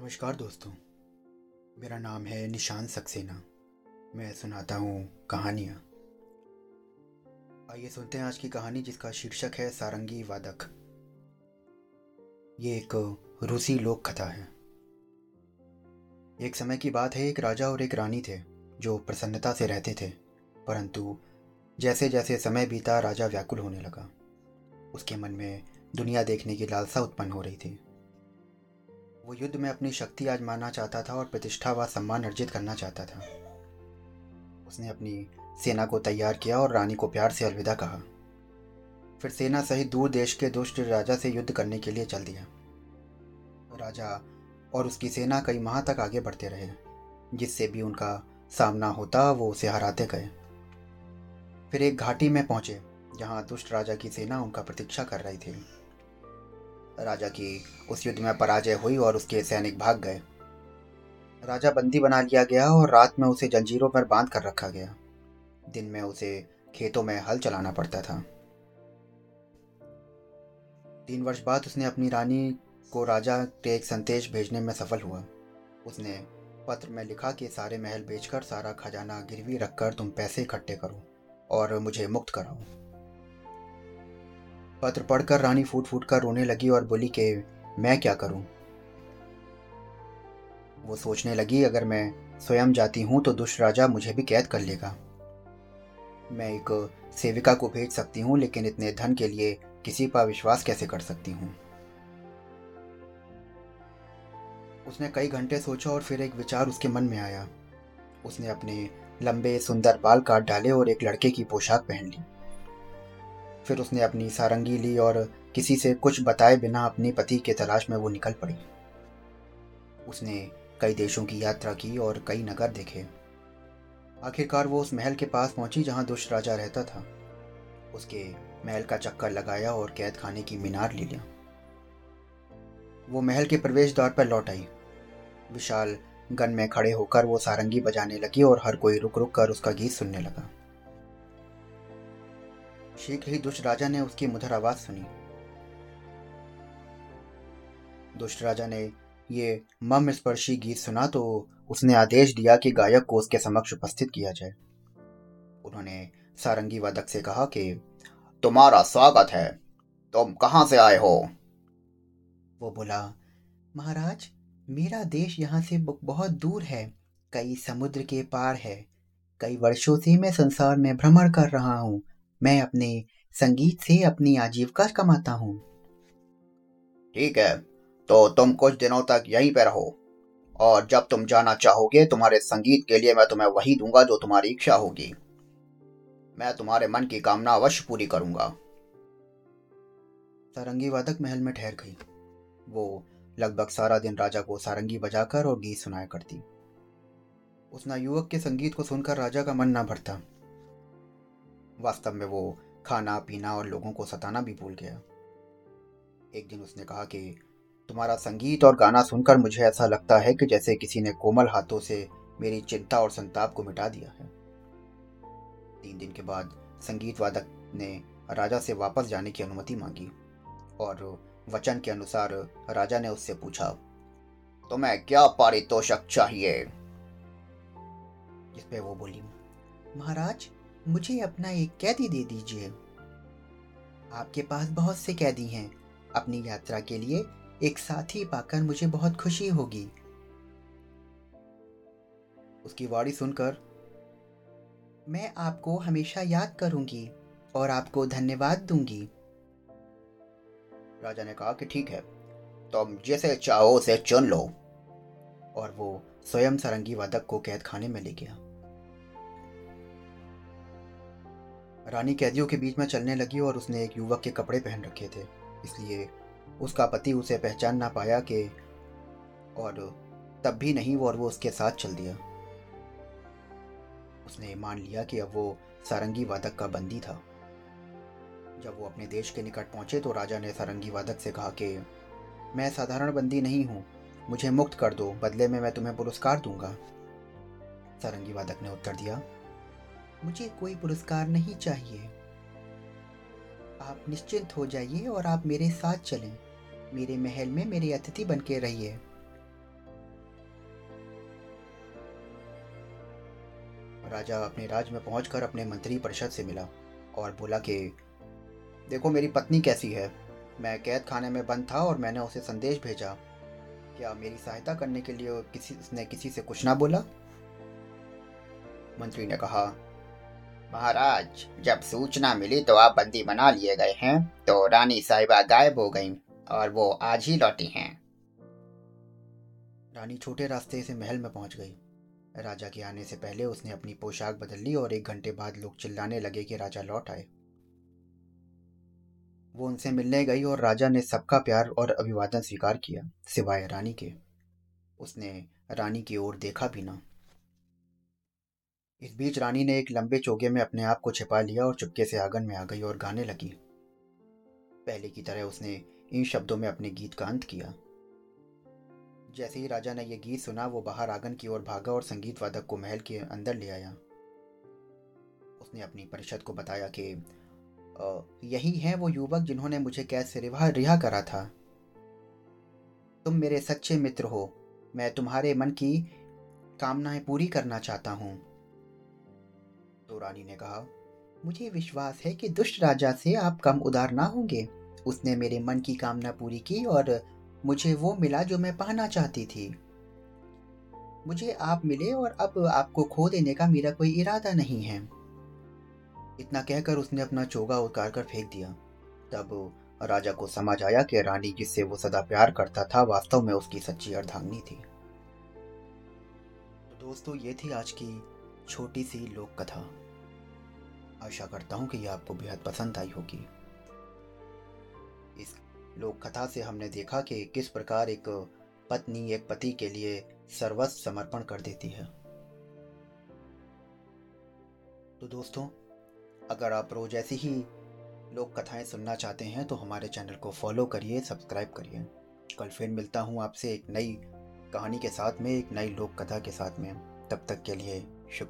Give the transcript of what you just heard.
नमस्कार दोस्तों। मेरा नाम है निशान सक्सेना। मैं सुनाता हूँ कहानियाँ। आइए सुनते हैं आज की कहानी जिसका शीर्षक है सारंगी वादक। ये एक रूसी लोक कथा है। एक समय की बात है, एक राजा और एक रानी थे जो प्रसन्नता से रहते थे, परंतु जैसे जैसे समय बीता, राजा व्याकुल होने लगा। उसके मन में दुनिया देखने की लालसा उत्पन्न हो रही थी। वो युद्ध में अपनी शक्ति आजमाना चाहता था और प्रतिष्ठा व सम्मान अर्जित करना चाहता था। उसने अपनी सेना को तैयार किया और रानी को प्यार से अलविदा कहा। फिर सेना सहित दूर देश के दुष्ट राजा से युद्ध करने के लिए चल दिया। राजा और उसकी सेना कई माह तक आगे बढ़ते रहे, जिससे भी उनका सामना होता, वो उसे हराते गए। फिर एक घाटी में पहुँचे, जहाँ दुष्ट राजा की सेना उनका प्रतीक्षा कर रही थी। राजा की उस युद्ध में पराजय हुई और उसके सैनिक भाग गए। राजा बंदी बना लिया गया और रात में उसे जंजीरों पर बाँध कर रखा गया। दिन में उसे खेतों में हल चलाना पड़ता था। तीन वर्ष बाद उसने अपनी रानी को राजा के एक संदेश भेजने में सफल हुआ। उसने पत्र में लिखा कि सारे महल बेचकर सारा खजाना गिरवी रखकर तुम पैसे इकट्ठे करो और मुझे मुक्त कराओ। पत्र पढ़कर रानी फूट फूट कर रोने लगी और बोली कि मैं क्या करूँ? वो सोचने लगी, अगर मैं स्वयं जाती हूँ तो दुष्ट राजा मुझे भी कैद कर लेगा। मैं एक सेविका को भेज सकती हूँ, लेकिन इतने धन के लिए किसी पर विश्वास कैसे कर सकती हूँ? उसने कई घंटे सोचा और फिर एक विचार उसके मन में आया। उसने अपने लंबे सुंदर बाल काट डाले और एक लड़के की पोशाक पहन ली। फिर उसने अपनी सारंगी ली और किसी से कुछ बताए बिना अपने पति के तलाश में वो निकल पड़ी। उसने कई देशों की यात्रा की और कई नगर देखे। आखिरकार वो उस महल के पास पहुँची जहाँ दुष्ट राजा रहता था। उसके महल का चक्कर लगाया और कैद खाने की मीनार ले लिया। वो महल के प्रवेश द्वार पर लौट आई। विशाल गन में खड़े होकर वो सारंगी बजाने लगी और हर कोई रुक रुक कर उसका गीत सुनने लगा। शीघ्र ही दुष्ट राजा ने उसकी मधुर आवाज़ सुनी। दुष्ट राजा ने ये मम स्पर्शी गीत सुना तो उसने आदेश दिया कि गायक को उसके समक्ष उपस्थित किया जाए। उन्होंने सारंगी वादक से कहा कि, तुम्हारा स्वागत है। तुम कहाँ से आए हो? वो बोला, महाराज, मेरा देश यहाँ से बहुत दूर है। कई समुद्र के पार है। कई वर्षों से मैं संसार में भ्रमण कर रहा हूँ। मैं अपने संगीत से अपनी आजीविका कमाता हूँ। ठीक है तो तुम कुछ दिनों तक यहीं पर रहो। और जब तुम जाना चाहोगे तुम्हारे संगीत के लिए मैं तुम्हें वही दूँगा जो तुम्हारी इच्छा होगी। मैं तुम्हारे मन की कामना अवश्य पूरी करूँगा। सारंगी वादक महल में ठहर गई। वो लगभग सारा दिन राजा को सारंगी बजाकर और गीत सुनाया करती। उस युवक के संगीत को सुनकर राजा का मन ना भरता। वास्तव में वो खाना, पीना और लोगों को सताना भी भूल गया। एक दिन उसने कहा कि, तुम्हारा संगीत और गाना सुनकर मुझे ऐसा लगता है कि जैसे किसी ने कोमल हाथों से मेरी चिंता और संताप को मिटा दिया है। तीन दिन के बाद संगीत वादक ने राजा से वापस जाने की अनुमति मांगी और वचन के अनुसार राजा ने उससे पूछा, तुम्हें क्या पारितोषक चाहिए? जिसपे वो बोली, महाराज मुझे अपना एक कैदी दे दीजिए। आपके पास बहुत से कैदी हैं। अपनी यात्रा के लिए एक साथी पाकर मुझे बहुत खुशी होगी। उसकी वाणी सुनकर मैं आपको हमेशा याद करूँगी और आपको धन्यवाद दूँगी। राजा ने कहा कि ठीक है, तुम तो जैसे चाहो उसे चुन लो। और वो स्वयं सारंगी वादक को कैद खाने में ले गया। रानी कैदियों के बीच में चलने लगी और उसने एक युवक के कपड़े पहन रखे थे, इसलिए उसका पति उसे पहचान ना पाया कि, और तब भी नहीं वो और वो उसके साथ चल दिया। उसने मान लिया कि अब वो सारंगी वादक का बंदी था। जब वो अपने देश के निकट पहुँचे तो राजा ने सारंगी वादक से कहा कि, मैं साधारण बंदी नहीं हूँ, मुझे मुक्त कर दो, बदले में मैं तुम्हें पुरस्कार दूँगा। सारंगी वादक ने उत्तर दिया मुझे कोई पुरस्कार नहीं चाहिए। आप निश्चिंत हो जाइए और आप मेरे साथ चलें। मेरे महल में मेरे अतिथि बन के रहिए। राजा अपने राज में पहुंचकर अपने मंत्री परिषद से मिला और बोला कि, देखो मेरी पत्नी कैसी है। मैं कैद खाने में बंद था और मैंने उसे संदेश भेजा। क्या मेरी सहायता करने के लिए किसी, उसने किसी से कुछ ना बोला? मंत्री ने कहा महाराज, जब सूचना मिली तो आप बंदी बना लिए गए हैं तो रानी साहिबा गायब हो गईं और वो आज ही लौटी हैं। रानी छोटे रास्ते से महल में पहुँच गई। राजा के आने से पहले उसने अपनी पोशाक बदल ली और एक घंटे बाद लोग चिल्लाने लगे कि राजा लौट आए। वो उनसे मिलने गई और राजा ने सबका प्यार और अभिवादन स्वीकार किया, सिवाय रानी के। उसने रानी की ओर देखा भी ना। इस बीच रानी ने एक लंबे चोगे में अपने आप को छिपा लिया और चुपके से आँगन में आ गई और गाने लगी। पहले की तरह उसने इन शब्दों में अपने गीत का अंत किया। जैसे ही राजा ने यह गीत सुना, वो बाहर आँगन की ओर भागा और संगीत वादक को महल के अंदर ले आया। उसने अपनी परिषद को बताया कि यही है वो युवक जिन्होंने मुझे कैद से रिहा रिहा करा था। तुम मेरे सच्चे मित्र हो। मैं तुम्हारे मन की कामनाएँ पूरी करना चाहता हूँ। तो रानी ने कहा, मुझे विश्वास है कि दुष्ट राजा से आप कम उदार ना होंगे। उसने मेरे मन की कामना पूरी की और मुझे वो मिला जो मैं पाना चाहती थी। मुझे आप मिले और अब आपको खो देने का मेरा कोई इरादा नहीं है। इतना कहकर उसने अपना चोगा उतार कर फेंक दिया। तब राजा को समझ आया कि रानी जिससे वो सदा प्यार करता था, वास्तव में उसकी सच्ची अर्धांगनी थी। तो दोस्तों, ये थी आज की छोटी सी लोक कथा आशा करता हूँ कि यह आपको बेहद पसंद आई होगी। इस लोक कथा से हमने देखा कि किस प्रकार एक पत्नी एक पति के लिए सर्वस्व समर्पण कर देती है। तो दोस्तों, अगर आप रोज ऐसी ही लोक कथाएँ सुनना चाहते हैं तो हमारे चैनल को फॉलो करिए, सब्सक्राइब करिए। कल फिर मिलता हूँ आपसे एक नई कहानी के साथ में, एक नई लोक कथा के साथ में। तब तक के लिए शुक्रिया।